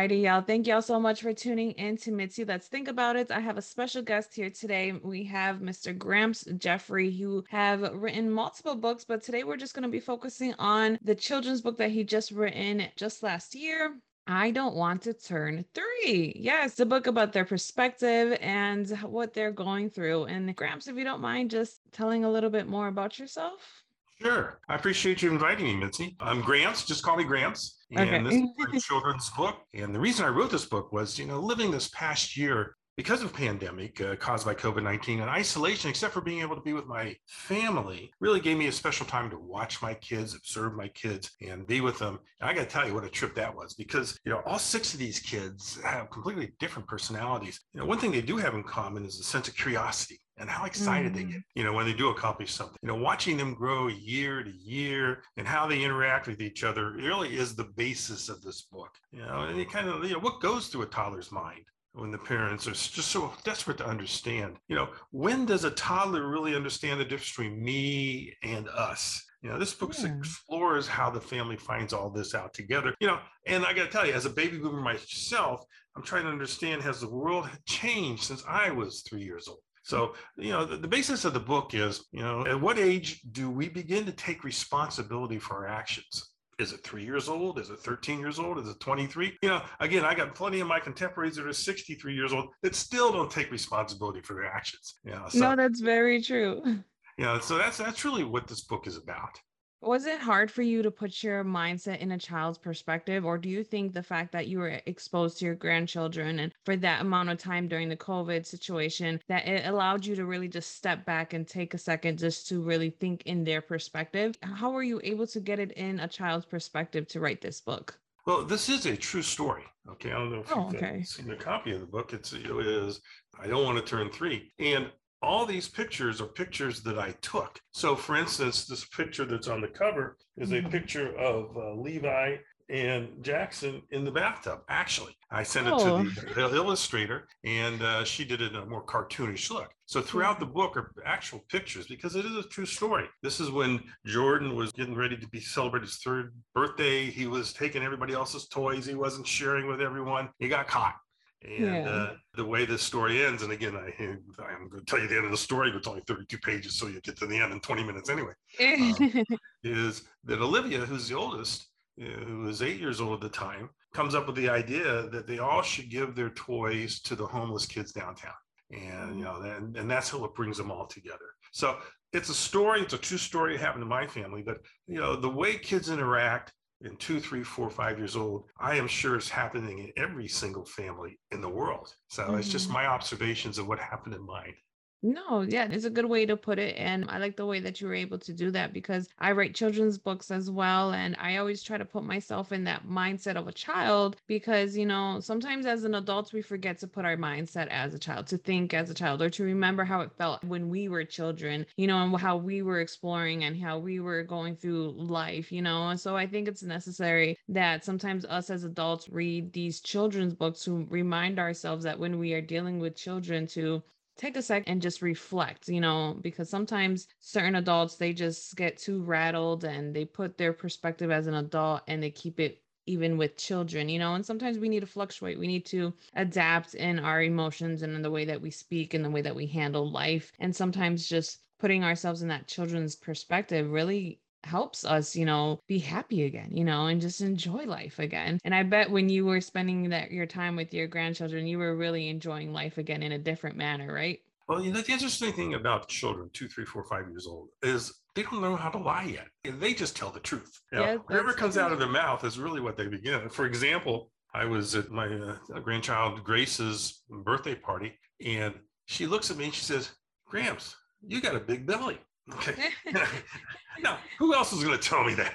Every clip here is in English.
Alrighty, y'all. Thank y'all so much for tuning in to Mitzi. Let's think about it. I have a special guest here today. We have Mr. Gramps Jeffrey, who have written multiple books, but today we're just going to be focusing on the children's book that he just written just last year. I don't want to turn three. Yes, the book about their perspective and what they're going through. And Gramps, if you don't mind just telling a little bit more about yourself. Sure. I appreciate you inviting me, Mitzi. I'm Grants. Just call me Gramps. And okay. this is a children's book. And the reason I wrote this book was, you know, living this past year because of pandemic uh, caused by covid-19 and isolation except for being able to be with my family really gave me a special time to watch my kids observe my kids and be with them and i got to tell you what a trip that was because you know all six of these kids have completely different personalities you know one thing they do have in common is a sense of curiosity and how excited mm-hmm. they get, you know, when they do accomplish something. You know, watching them grow year to year and how they interact with each other really is the basis of this book. You know, and it kind of, you know, what goes through a toddler's mind when the parents are just so desperate to understand. You know, when does a toddler really understand the difference between me and us? You know, this book yeah. explores how the family finds all this out together. You know, and I got to tell you, as a baby boomer myself, I'm trying to understand has the world changed since I was three years old? So, you know, the, the, basis of the book is, you know, at what age do we begin to take responsibility for our actions? Is it three years old? Is it 13 years old? Is it 23? You know, again, I got plenty of my contemporaries that are 63 years old that still don't take responsibility for their actions. You know, so, no, that's very true. Yeah, you know, so that's that's really what this book is about. Was it hard for you to put your mindset in a child's perspective, or do you think the fact that you were exposed to your grandchildren and for that amount of time during the COVID situation, that it allowed you to really just step back and take a second just to really think in their perspective? How were you able to get it in a child's perspective to write this book? Well, this is a true story. Okay, I don't know if oh, you've okay. seen a copy of the book. It's it is I don't want to turn three, and all these pictures are pictures that I took. So, for instance, this picture that's on the cover is a mm-hmm. picture of uh, Levi and Jackson in the bathtub. Actually, I sent it oh. to the illustrator, and uh, she did it in a more cartoonish look. So throughout the book are actual pictures because it is a true story. This is when Jordan was getting ready to be celebrate his third birthday. He was taking everybody else's toys. He wasn't sharing with everyone. He got caught. And yeah. uh, the way this story ends, and again, I, I'm going to tell you the end of the story, but it's only 32 pages, so you get to the end in 20 minutes anyway. um, is that Olivia, who's the oldest, uh, who was eight years old at the time, comes up with the idea that they all should give their toys to the homeless kids downtown. And you know, and, and that's how it brings them all together. So it's a story, it's a true story that happened to my family, but you know, the way kids interact in two, three, four, five years old, I am sure is happening in every single family in the world. So mm-hmm. it's just mm-hmm. my observations of what happened in mine. No, yeah, it's a good way to put it. And I like the way that you were able to do that because I write children's books as well. And I always try to put myself in that mindset of a child because, you know, sometimes as an adult, we forget to put our mindset as a child, to think as a child, or to remember how it felt when we were children, you know, and how we were exploring and how we were going through life, you know. And so I think it's necessary that sometimes us as adults read these children's books to remind ourselves that when we are dealing with children, to take a sec and just reflect, you know, because sometimes certain adults they just get too rattled and they put their perspective as an adult and they keep it even with children, you know, and sometimes we need to fluctuate. We need to adapt in our emotions and in the way that we speak and the way that we handle life. And sometimes just putting ourselves in that children's perspective really helps us, you know, be happy again, you know, and just enjoy life again. And I bet when you were spending that your time with your grandchildren, you were really enjoying life again in a different manner, right? Well, you know, the interesting thing about children, two, three, four, five years old, is they don't know how to lie yet. They just tell the truth. You know, yeah, whatever comes out of their mouth is really what they begin. For example, I was at my uh, grandchild Grace's birthday party, and she looks at me and she says, Gramps, you got a big belly. Okay. now, who else is going to tell me that?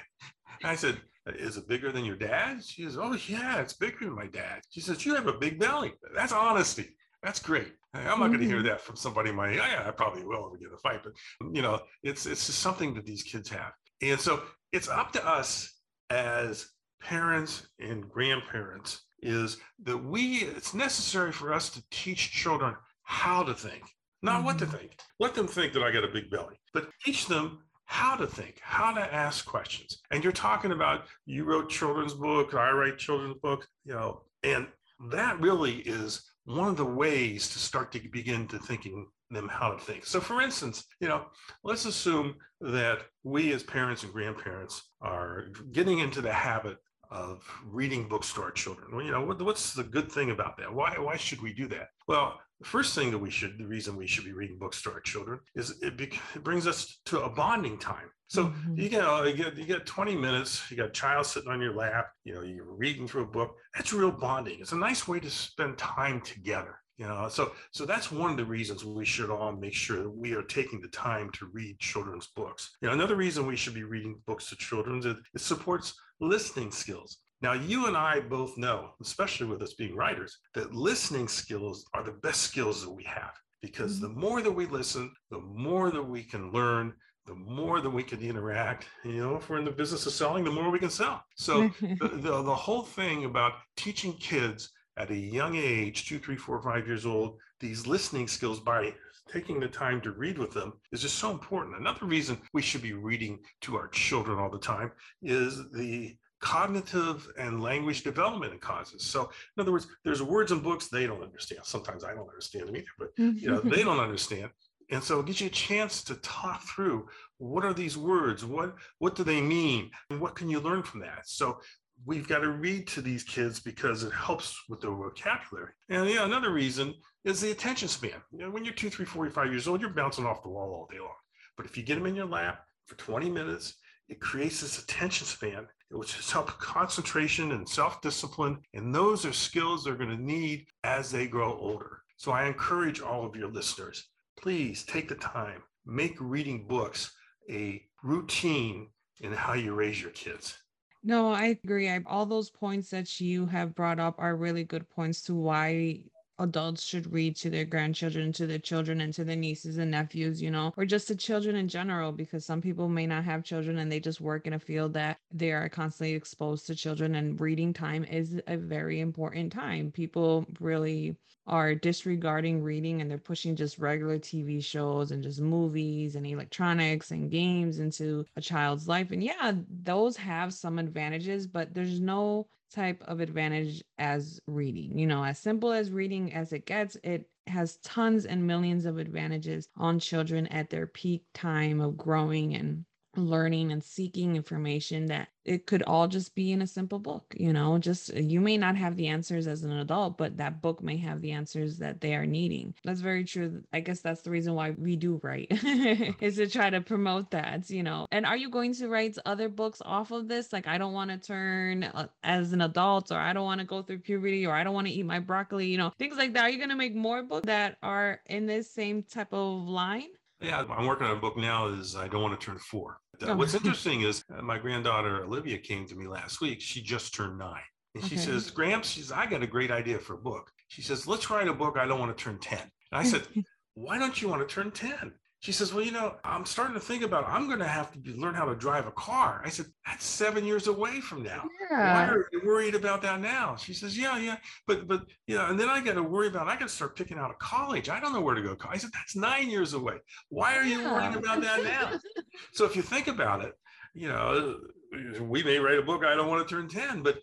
I said, is it bigger than your dad? She says, oh, yeah, it's bigger than my dad. She says, you have a big belly. That's honesty. That's great. I'm not mm-hmm. going to hear that from somebody my, yeah, I probably will if we get a fight, but you know, it's, it's just something that these kids have. And so it's up to us as parents and grandparents is that we, it's necessary for us to teach children how to think not what to mm-hmm. think. Let them think that I got a big belly, but teach them how to think, how to ask questions. And you're talking about you wrote children's books, I write children's books, you know, and that really is one of the ways to start to begin to thinking them how to think. So for instance, you know, let's assume that we as parents and grandparents are getting into the habit of reading books to our children. Well, you know, what, what's the good thing about that? Why, why should we do that? Well, the first thing that we should, the reason we should be reading books to our children is it, be, it brings us to a bonding time. So mm-hmm. you, get, you get you get 20 minutes, you got a child sitting on your lap, you know, you're reading through a book. That's real bonding. It's a nice way to spend time together you know so so that's one of the reasons we should all make sure that we are taking the time to read children's books you know another reason we should be reading books to children is it supports listening skills now, you and I both know, especially with us being writers, that listening skills are the best skills that we have because the mm-hmm. more that we listen, the more that we can learn, the more that we can interact. You know, if we're in the business of selling, the more we can sell. So, the, the, the whole thing about teaching kids at a young age, two, three, four, five years old, these listening skills by taking the time to read with them is just so important. Another reason we should be reading to our children all the time is the cognitive and language development causes. So, in other words, there's words in books they don't understand. Sometimes I don't understand them either, but you know they don't understand. And so it gives you a chance to talk through what are these words? What what do they mean? And what can you learn from that? So we've got to read to these kids because it helps with their vocabulary. And yeah, another reason is the attention span. You know, when you're two, three, four, five years old, you're bouncing off the wall all day long. But if you get them in your lap for 20 minutes, it creates this attention span which is help concentration and self-discipline. And those are skills they're going to need as they grow older. So I encourage all of your listeners, please take the time, make reading books a routine in how you raise your kids. No, I agree. I, all those points that you have brought up are really good points to why adults should read to their grandchildren, to their children, and to their nieces and nephews, you know, or just to children in general, because some people may not have children and they just work in a field that they are constantly exposed to children. And reading time is a very important time. People really are disregarding reading and they're pushing just regular TV shows and just movies and electronics and games into a child's life. And yeah, those have some advantages, but there's no type of advantage as reading. You know, as simple as reading as it gets, it has tons and millions of advantages on children at their peak time of growing and learning and seeking information that it could all just be in a simple book you know just you may not have the answers as an adult but that book may have the answers that they are needing. That's very true. I guess that's the reason why we do write is to try to promote that you know. And are you going to write other books off of this? Like i don't want to turn uh, as an adult or i don't want to go through puberty or i don't want to eat my broccoli you know things like that. Are you going to make more books that are in this same type of line yeah, I'm working on a book now. Is I don't want to turn four. Uh, oh. What's interesting is uh, my granddaughter Olivia came to me last week. She just turned nine. And she okay. says, Gramps, she's, I got a great idea for a book. She says, let's write a book. I don't want to turn 10. And I said, why don't you want to turn 10? She says, Well, you know, I'm starting to think about I'm going to have to learn how to drive a car. I said, That's seven years away from now. Yeah. Why are you worried about that now? She says, Yeah, yeah. But, but, yeah. And then I got to worry about, I got to start picking out a college. I don't know where to go. I said, That's nine years away. Why are you yeah. worrying about that now? so if you think about it, you know, we may write a book, I don't want to turn 10, but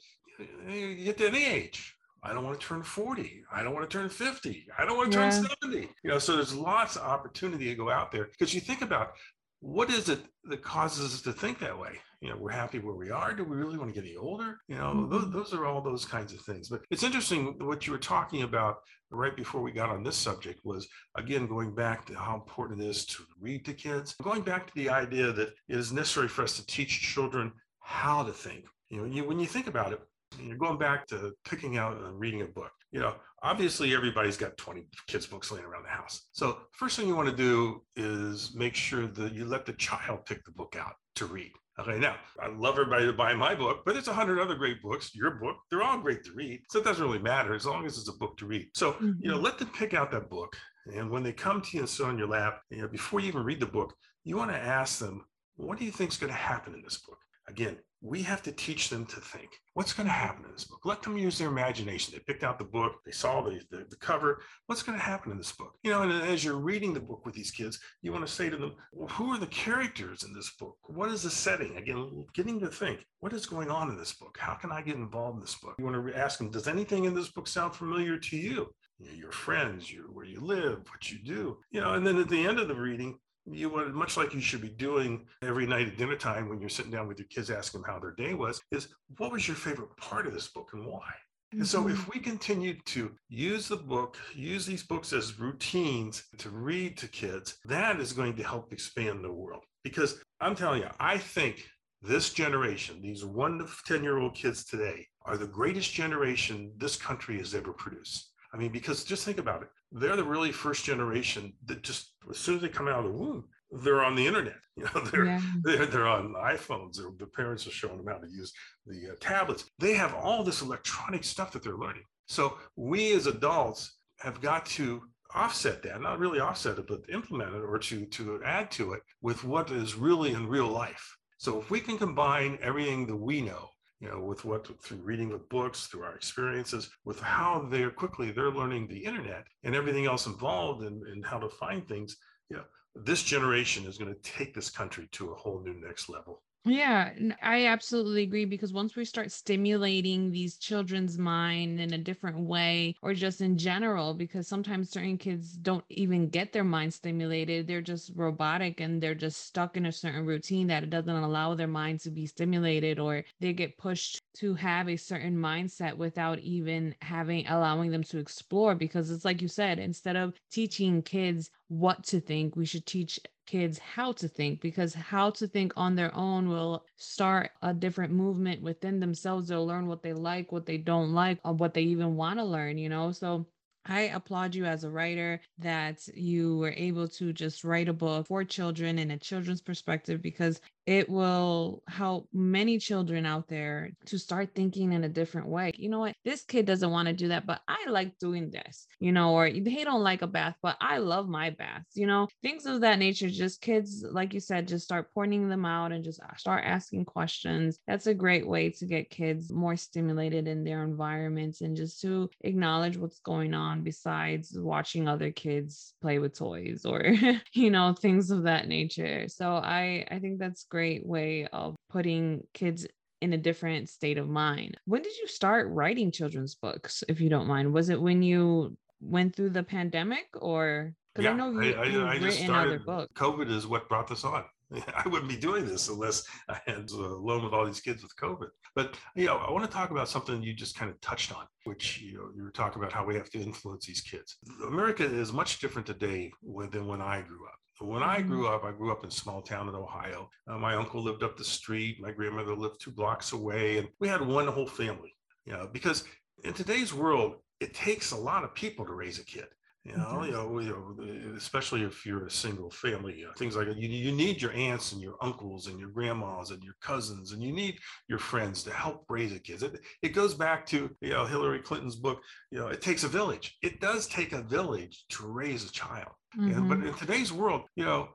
you get to any age I don't want to turn 40. I don't want to turn 50. I don't want to yeah. turn 70. You know, so there's lots of opportunity to go out there because you think about what is it that causes us to think that way? You know, we're happy where we are. Do we really want to get any older? You know, mm-hmm. those, those are all those kinds of things. But it's interesting what you were talking about right before we got on this subject was again going back to how important it is to read to kids, going back to the idea that it is necessary for us to teach children how to think. You know, you, when you think about it, you're going back to picking out and reading a book. You know, obviously everybody's got 20 kids' books laying around the house. So first thing you want to do is make sure that you let the child pick the book out to read. Okay, now I love everybody to buy my book, but there's a hundred other great books. Your book, they're all great to read. So it doesn't really matter as long as it's a book to read. So, mm-hmm. you know, mm-hmm. let them pick out that book. And when they come to you and sit on your lap, you know, before you even read the book, you want to ask them, what do you think is going to happen in this book? Again, we have to teach them to think. What's going to happen in this book? Let them use their imagination. They picked out the book they saw the, the, the cover. What's going to happen in this book? You know and as you're reading the book with these kids you want to say to them well, who are the characters in this book? What is the setting? Again getting to think what is going on in this book? How can i get involved in this book? You want to ask them does anything in this book sound familiar to you? Your friends, your where you live, what you do, you know, and then at the end of the reading, you would much like you should be doing every night at dinner time when you're sitting down with your kids asking them how their day was is what was your favorite part of this book and why mm-hmm. and so if mm-hmm. we continue to use the book use these books as routines to read to kids that is going to help expand the world because i'm telling you i think this generation these one to 10 year old kids today are the greatest generation this country has ever produced I mean, because just think about it. They're the really first generation that just as soon as they come out of the womb, they're on the internet. You know, they're yeah. they're, they're on iPhones. Or the parents are showing them how to use the uh, tablets. They have all this electronic stuff that they're learning. So we as adults have got to offset that, not really offset it, but implement it or to to add to it with what is really in real life. So if we can combine everything that we know you know, with what through reading the books, through our experiences, with how they're quickly they're learning the internet and everything else involved in, in how to find things. You know, this generation is going to take this country to a whole new next level. Yeah, I absolutely agree because once we start stimulating these children's mind in a different way or just in general because sometimes certain kids don't even get their mind stimulated, they're just robotic and they're just stuck in a certain routine that it doesn't allow their mind to be stimulated or they get pushed to have a certain mindset without even having allowing them to explore because it's like you said instead of teaching kids what to think. We should teach kids how to think because how to think on their own will start a different movement within themselves. They'll learn what they like what they don't like or what they even want to learn you know? So I applaud you as a writer that you were able to just write a book for children in a children's perspective because it will help many children out there to start thinking in a different way. You know what? This kid doesn't want to do that, but I like doing this, you know, or they don't like a bath, but I love my baths, you know, things of that nature. Just kids, like you said, just start pointing them out and just start asking questions. That's a great way to get kids more stimulated in their environments and just to acknowledge what's going on besides watching other kids play with toys or, you know, things of that nature. So I, I think that's great way of putting kids in a different state of mind. When did you start writing children's books, if you don't mind? Was it when you went through the pandemic or because yeah, I know you, I, I, have written started. COVID is what brought this on. I wouldn't be doing this unless I had alone with all these kids with COVID. But you know, I want to talk about something you just kind of touched on, which you know, you were talking about how we have to influence these kids. America is much different today than when I grew up. When I grew up, I grew up in a small town in Ohio. Uh, my uncle lived up the street. My grandmother lived two blocks away, and we had one whole family. You know, because in today's world, it takes a lot of people to raise a kid. You know, you know, you know, especially if you're a single family, uh, things like that. You, you need your aunts and your uncles and your grandmas and your cousins, and you need your friends to help raise the kids. It, it goes back to you know Hillary Clinton's book. You know, it takes a village. It does take a village to raise a child. Mm-hmm. but in today's world, you know,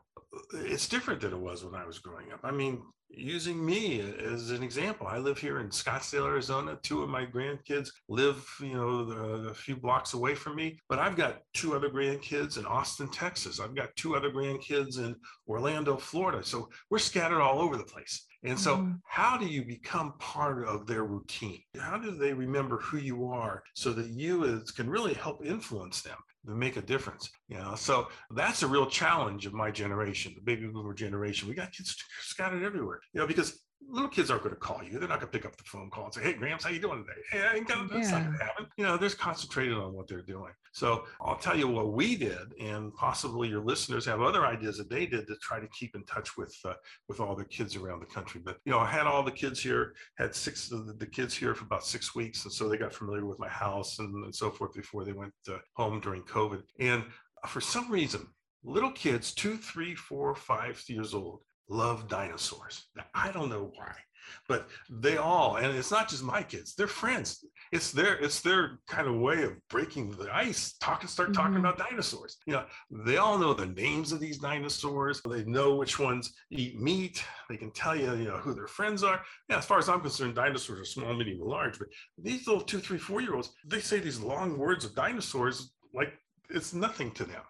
it's different than it was when I was growing up. I mean, using me as an example, I live here in Scottsdale, Arizona. Two of my grandkids live, you know, a few blocks away from me. But I've got two other grandkids in Austin, Texas. I've got two other grandkids in Orlando, Florida. So we're scattered all over the place. And so, mm-hmm. how do you become part of their routine? How do they remember who you are so that you is, can really help influence them? To make a difference. You know, so that's a real challenge of my generation, the baby boomer generation. We got kids scattered everywhere. You know, because little kids aren't going to call you. They're not going to pick up the phone call and say, "Hey, Gramps, how you doing today?" Hey, I ain't got that's yeah. not going to happen. You know, they're concentrated on what they're doing. So I'll tell you what we did, and possibly your listeners have other ideas that they did to try to keep in touch with uh, with all the kids around the country. But you know, I had all the kids here, had six of the, the kids here for about six weeks, and so they got familiar with my house and, and so forth before they went uh, home during COVID. And for some reason, little kids, two, three, four, five years old, love dinosaurs. Now, I don't know why. but they all and it's not just my kids they're friends it's their it's their kind of way of breaking the ice talking start talking mm-hmm. about dinosaurs you know they all know the names of these dinosaurs they know which ones eat meat they can tell you you know who their friends are yeah as far as i'm concerned dinosaurs are small medium and large but these little two three four year olds they say these long words of dinosaurs like it's nothing to them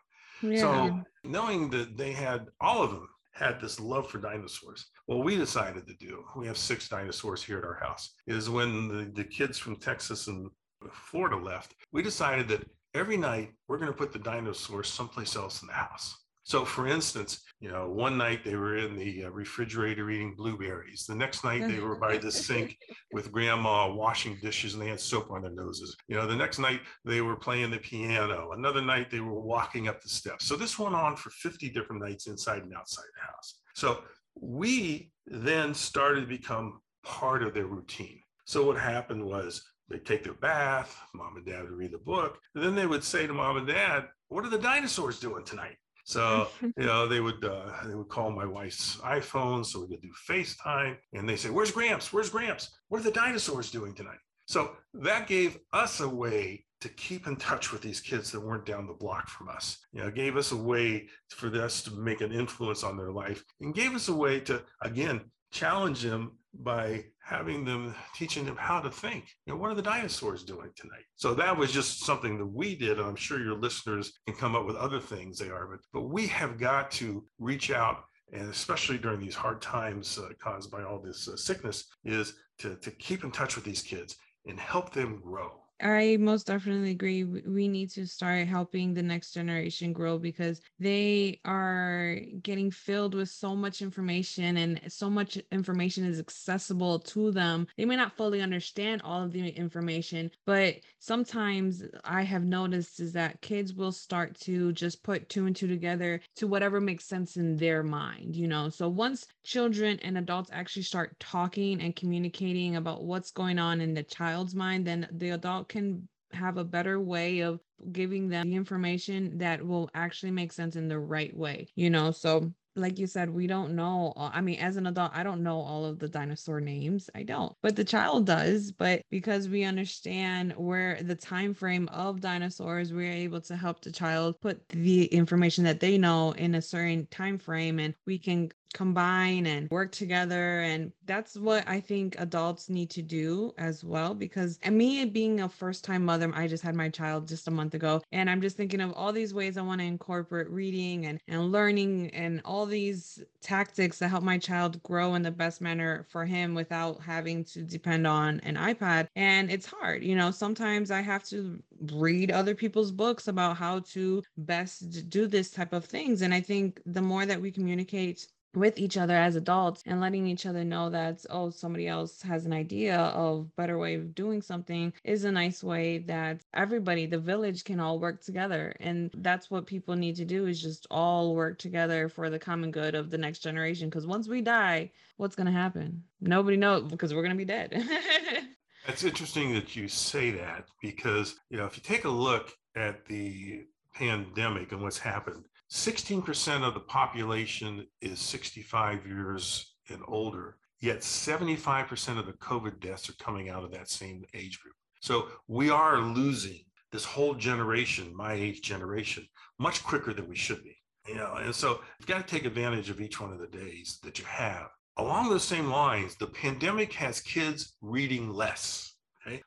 yeah. so knowing that they had all of them had this love for dinosaurs. What we decided to do, we have six dinosaurs here at our house, is when the, the kids from Texas and Florida left, we decided that every night we're going to put the dinosaurs someplace else in the house. So, for instance, you know, one night they were in the uh, refrigerator eating blueberries. The next night they were by the sink with grandma washing dishes and they had soap on their noses. You know, the next night they were playing the piano. Another night they were walking up the steps. So, this went on for 50 different nights inside and outside the house. So, we then started to become part of their routine. So, what happened was they'd take their bath, mom and dad would read the book, and then they would say to mom and dad, What are the dinosaurs doing tonight? So you know they would uh, they would call my wife's iPhone so we could do FaceTime, and they say, "Where's Gramps? Where's Gramps? What are the dinosaurs doing tonight?" So that gave us a way to keep in touch with these kids that weren't down the block from us. You know, gave us a way for us to make an influence on their life, and gave us a way to again challenge them by having them teaching them how to think. You know what are the dinosaurs doing tonight? So that was just something that we did i'm sure your listeners can come up with other things they are but but we have got to reach out and especially during these hard times uh, caused by all this uh, sickness is to, to keep in touch with these kids and help them grow I most definitely agree. We need to start helping the next generation grow because they are getting filled with so much information and so much information is accessible to them. They may not fully understand all of the information, but sometimes I have noticed is that kids will start to just put two and two together to whatever makes sense in their mind, you know. So once children and adults actually start talking and communicating about what's going on in the child's mind, then the adult can have a better way of giving them the information that will actually make sense in the right way you know? So like you said we don't know i mean as an adult i don't know all of the dinosaur names. I don't but the child does. But because we understand where the time frame of dinosaurs we're able to help the child put the information that they know in a certain time frame and we can combine and work together. And that's what i think adults need to do as well because and me being a first time mother i just had my child just a month ago and i'm just thinking of all these ways i want to incorporate reading and, and learning and all these tactics that help my child grow in the best manner for him without having to depend on an ipad. And it's hard you know sometimes i have to read other people's books about how to best do this type of things. And i think the more that we communicate with each other as adults and letting each other know that oh somebody else has an idea of better way of doing something is a nice way that everybody the village can all work together. And that's what people need to do is just all work together for the common good of the next generation. Because once we die what's going to happen? Nobody knows because we're going to be dead. It's interesting that you say that because you know if you take a look at the pandemic and what's happened 16% of the population is 65 years and older, yet 75% of the COVID deaths are coming out of that same age group. So we are losing this whole generation, my age generation, much quicker than we should be. You know, and so you've got to take advantage of each one of the days that you have. Along those same lines, the pandemic has kids reading less.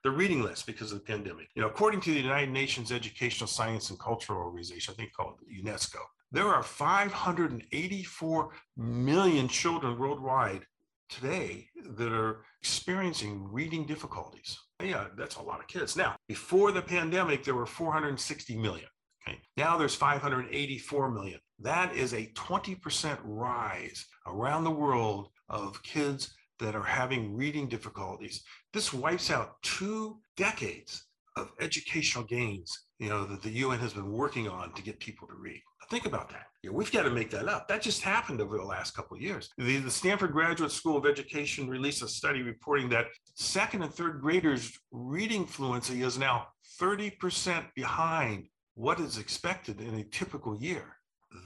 They're reading less because of the pandemic. You know, according to the United Nations Educational Science and Cultural Organization, I think called UNESCO, there are 584 million children worldwide today that are experiencing reading difficulties. Yeah, that's a lot of kids. Now, before the pandemic, there were 460 million. Okay. Now there's 584 million. That is a 20% rise around the world of kids that are having reading difficulties. This wipes out two decades of educational gains, you know, that the UN has been working on to get people to read. Think about that. You know, we've got to make that up. That just happened over the last couple of years. The, the Stanford Graduate School of Education released a study reporting that second and third graders' reading fluency is now 30% behind what is expected in a typical year.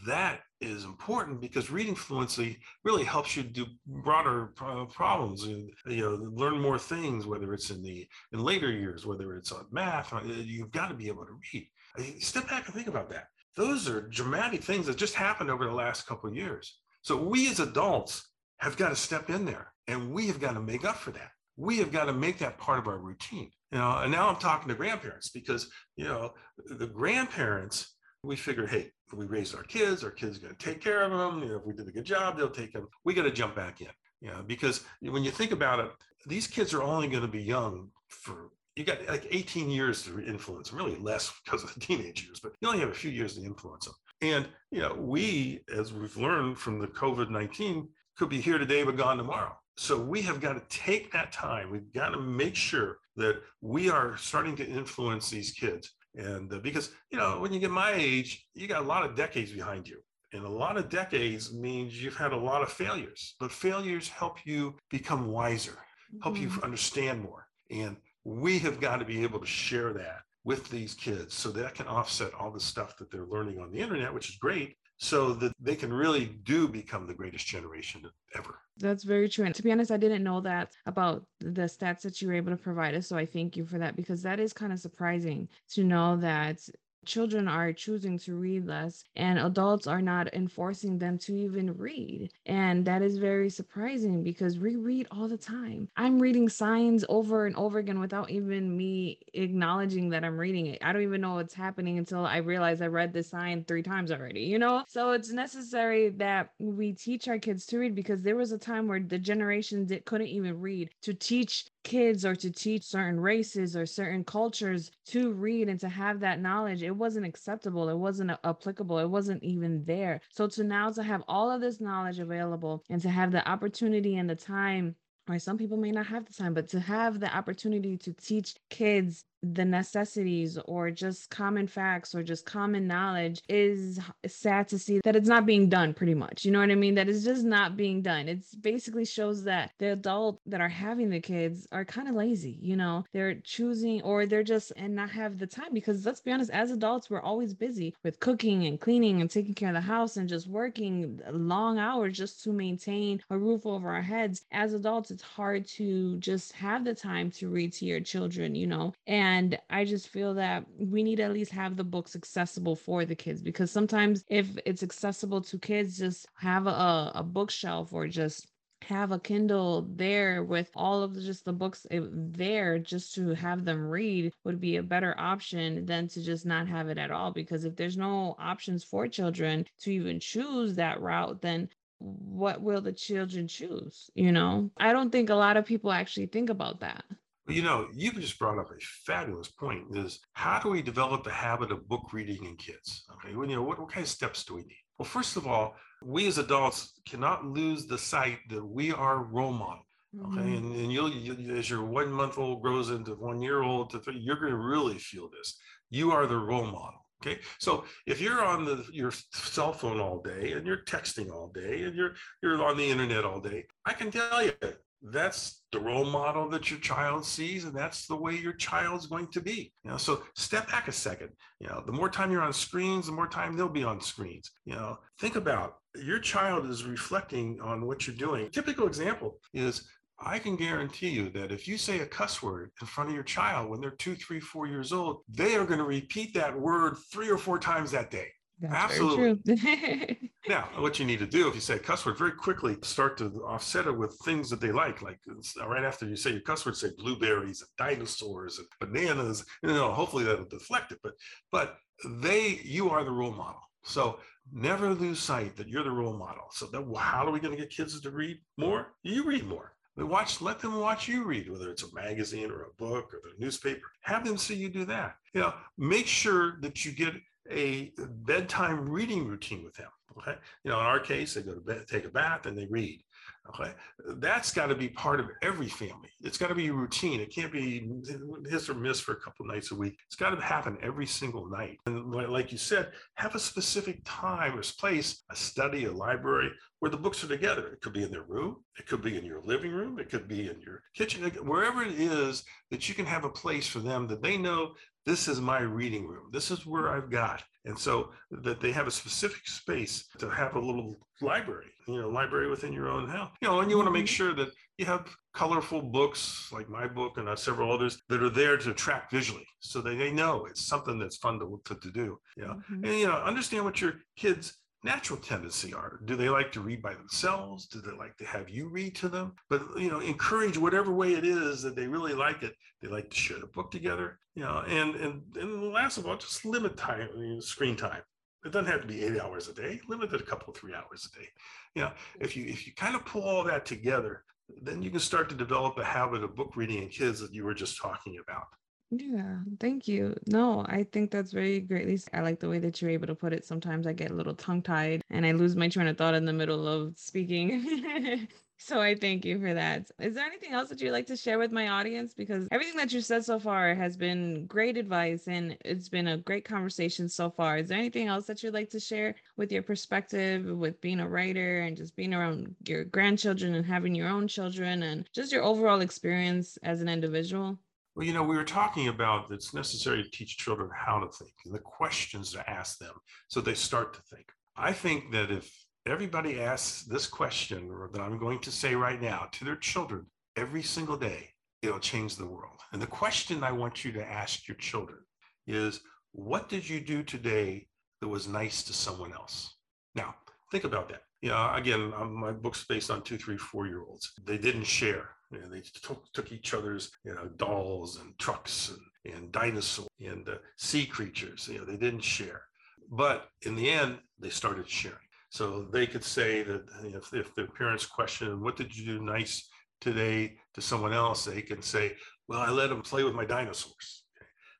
That is important because reading fluency really helps you do broader uh, problems and you know learn more things whether it's in the in later years whether it's on math uh, you've got to be able to read. Step back and think about that. Those are dramatic things that just happened over the last couple of years. So we as adults have got to step in there and we have got to make up for that. We have got to make that part of our routine. You know and now i'm talking to grandparents because you know the grandparents we figure, hey, we raised our kids, our kids are going to take care of them. You know, if we did a good job, they'll take them. We got to jump back in. You know, because when you think about it, these kids are only going to be young for you got like 18 years to influence, really less because of the teenage years, but you only have a few years to influence them. And you know, we, as we've learned from the COVID-19, could be here today but gone tomorrow. So we have got to take that time. We've got to make sure that we are starting to influence these kids and uh, because, you know, when you get my age, you got a lot of decades behind you. And a lot of decades means you've had a lot of failures, but failures help you become wiser, help mm-hmm. you understand more. And we have got to be able to share that with these kids so that can offset all the stuff that they're learning on the internet, which is great so that they can really do become the greatest generation ever. That's very true. And to be honest, I didn't know that about the stats that you were able to provide us. So I thank you for that because that is kind of surprising to know that children are choosing to read less and adults are not enforcing them to even read. And that is very surprising because we read all the time. I'm reading signs over and over again without even me acknowledging that I'm reading it. I don't even know what's happening until I realize I read the sign three times already, you know? So it's necessary that we teach our kids to read because there was a time where the generation that couldn't even read to teach kids or to teach certain races or certain cultures to read and to have that knowledge it wasn't acceptable it wasn't applicable it wasn't even there. So to now to have all of this knowledge available and to have the opportunity and the time or some people may not have the time but to have the opportunity to teach kids the necessities or just common facts or just common knowledge is sad to see that it's not being done pretty much you know what i mean? That it's just not being done. It's basically shows that the adult that are having the kids are kind of lazy you know? They're choosing or they're just and not have the time because let's be honest as adults we're always busy with cooking and cleaning and taking care of the house and just working long hours just to maintain a roof over our heads. As adults it's hard to just have the time to read to your children you know? And and I just feel that we need to at least have the books accessible for the kids because sometimes if it's accessible to kids, just have a, a bookshelf or just have a Kindle there with all of the, just the books eh, there just to have them read would be a better option than to just not have it at all. Because if there's no options for children to even choose that route, then what will the children choose? You know, I don't think a lot of people actually think about that. You know, you've just brought up a fabulous point is how do we develop the habit of book reading in kids? Okay, well, you know, what, what kind of steps do we need? Well, first of all, we as adults cannot lose the sight that we are role model. Okay, mm-hmm. and, and you'll, you, as your one month old grows into one year old to three, you're going to really feel this. You are the role model. Okay, so if you're on the your cell phone all day and you're texting all day and you're you're on the internet all day, I can tell you that's the role model that your child sees and that's the way your child's going to be. You know so step back a second. You know the more time you're on screens the more time they'll be on screens. You know think about your child is reflecting on what you're doing. Typical example is I can guarantee you that if you say a cuss word in front of your child when they're two, three, four years old, they are going to repeat that word three or four times that day. That's Absolutely. now, what you need to do if you say cuss word, very quickly start to offset it with things that they like. Like right after you say your cuss word, say blueberries and dinosaurs and bananas. You know, hopefully that'll deflect it. But but they, you are the role model. So never lose sight that you're the role model. So that, how are we going to get kids to read more? You read more. They watch, let them watch you read, whether it's a magazine or a book or the newspaper. Have them see you do that. You know, make sure that you get a bedtime reading routine with them. Okay. You know, in our case, they go to bed, take a bath, and they read. Okay. That's got to be part of every family. It's got to be a routine. It can't be hit or miss for a couple nights a week. It's got to happen every single night. And like you said, have a specific time or place, a study, a library where the books are together. It could be in their room. It could be in your living room. It could be in your kitchen, wherever it is that you can have a place for them that they know this is my reading room. This is where I've got. And so that they have a specific space to have a little library, you know, library within your own house. You know, and you want to make mm-hmm. sure that you have colorful books like my book and uh, several others that are there to track visually so that they know it's something that's fun to, to, to do. Yeah. Mm-hmm. And, you know, understand what your kids natural tendency are. Do they like to read by themselves? Do they like to have you read to them? But you know, encourage whatever way it is that they really like it. They like to share the book together. You know, and and and last of all, just limit time, you know, screen time. It doesn't have to be eight hours a day. Limit it a couple three hours a day. You know, if you if you kind of pull all that together, then you can start to develop a habit of book reading in kids that you were just talking about. Yeah, thank you. No, I think that's very great. I like the way that you're able to put it. Sometimes I get a little tongue tied and I lose my train of thought in the middle of speaking. so I thank you for that. Is there anything else that you'd like to share with my audience? Because everything that you said so far has been great advice and it's been a great conversation so far. Is there anything else that you'd like to share with your perspective with being a writer and just being around your grandchildren and having your own children and just your overall experience as an individual? Well, you know, we were talking about it's necessary to teach children how to think and the questions to ask them so they start to think. I think that if everybody asks this question that I'm going to say right now to their children every single day, it'll change the world. And the question I want you to ask your children is what did you do today that was nice to someone else? Now, think about that. You know, again, uh, my book's based on two, three, four year olds. They didn't share you know, they took, took each other's you know dolls and trucks and, and dinosaurs and uh, sea creatures. You know, they didn't share, but in the end, they started sharing. So they could say that if, if their parents question, "What did you do nice today to someone else?" They can say, "Well, I let them play with my dinosaurs."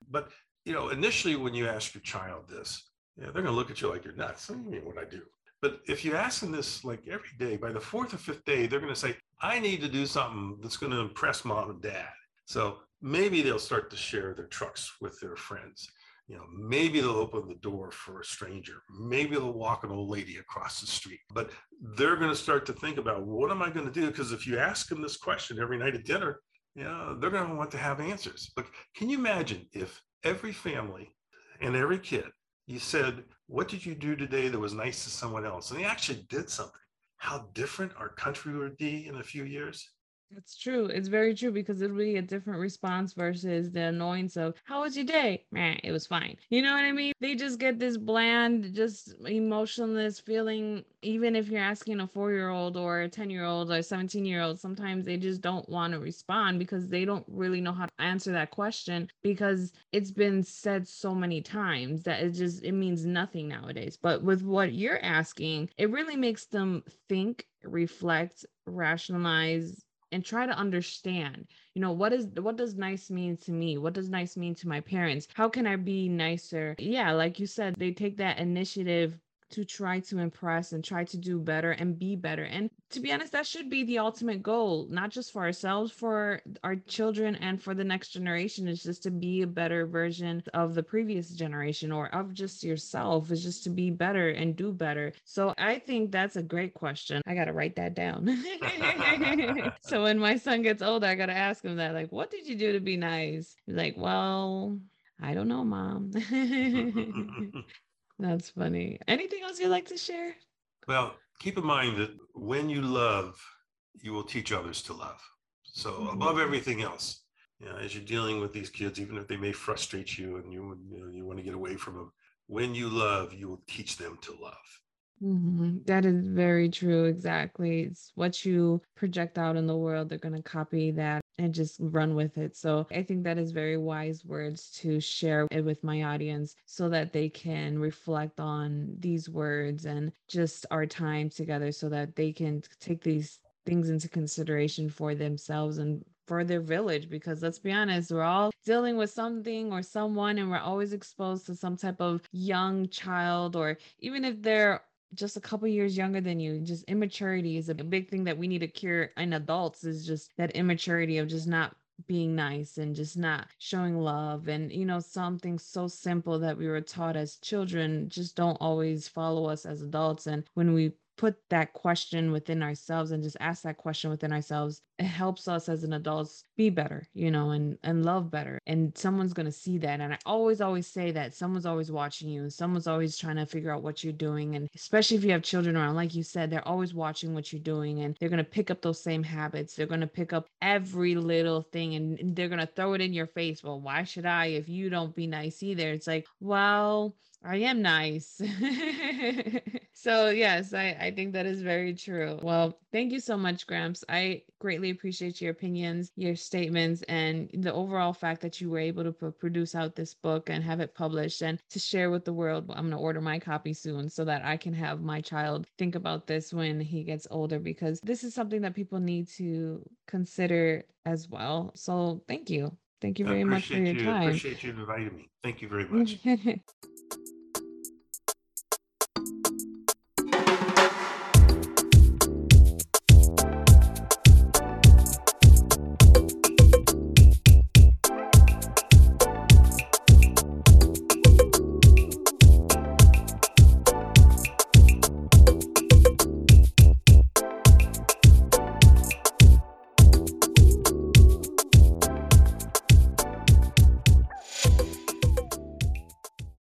But you know, initially, when you ask your child this, yeah, they're going to look at you like you're nuts. What do you mean what I do? But if you ask them this like every day, by the fourth or fifth day, they're going to say, I need to do something that's going to impress mom and dad. So maybe they'll start to share their trucks with their friends. You know, maybe they'll open the door for a stranger. Maybe they'll walk an old lady across the street. But they're going to start to think about what am I going to do? Because if you ask them this question every night at dinner, you know, they're going to want to have answers. But can you imagine if every family and every kid, you said, What did you do today that was nice to someone else? And they actually did something how different our country would be in a few years? It's true. It's very true because it'll be a different response versus the annoyance of how was your day? Man, it was fine. You know what I mean? They just get this bland, just emotionless feeling. Even if you're asking a four year old or a 10 year old or a 17 year old, sometimes they just don't want to respond because they don't really know how to answer that question because it's been said so many times that it just it means nothing nowadays. But with what you're asking, it really makes them think, reflect, rationalize and try to understand you know what is what does nice mean to me? What does nice mean to my parents? How can i be nicer? Yeah like you said they take that initiative to try to impress and try to do better and be better. And to be honest, that should be the ultimate goal, not just for ourselves, for our children and for the next generation, is just to be a better version of the previous generation or of just yourself, is just to be better and do better. So I think that's a great question. I got to write that down. so when my son gets older, I got to ask him that, like, what did you do to be nice? He's like, well, I don't know, mom. That's funny. Anything else you'd like to share? Well, keep in mind that when you love, you will teach others to love. So mm-hmm. above everything else, you know, as you're dealing with these kids, even if they may frustrate you and you, you, know, you want to get away from them, when you love, you will teach them to love. Mm-hmm. That is very true. Exactly. It's what you project out in the world. They're going to copy that and just run with it. So I think that is very wise words to share it with my audience so that they can reflect on these words and just our time together so that they can take these things into consideration for themselves and for their village because let's be honest we're all dealing with something or someone and we're always exposed to some type of young child or even if they're just a couple years younger than you just immaturity is a big thing that we need to cure in adults is just that immaturity of just not being nice and just not showing love. And you know something so simple that we were taught as children just don't always follow us as adults. And when we put that question within ourselves and just ask that question within ourselves it helps us as an adults be better, you know, and and love better. And someone's going to see that. And I always always say that someone's always watching you. and Someone's always trying to figure out what you're doing and especially if you have children around like you said, they're always watching what you're doing and they're going to pick up those same habits. They're going to pick up every little thing and they're going to throw it in your face. Well, why should I if you don't be nice either? It's like, well, I am nice. so, yes, I, I think that is very true. Well, thank you so much, Gramps. I greatly appreciate your opinions, your statements, and the overall fact that you were able to produce out this book and have it published and to share with the world. I'm going to order my copy soon so that I can have my child think about this when he gets older because this is something that people need to consider as well. So, thank you. Thank you very much for your you, time. I appreciate you inviting me. Thank you very much.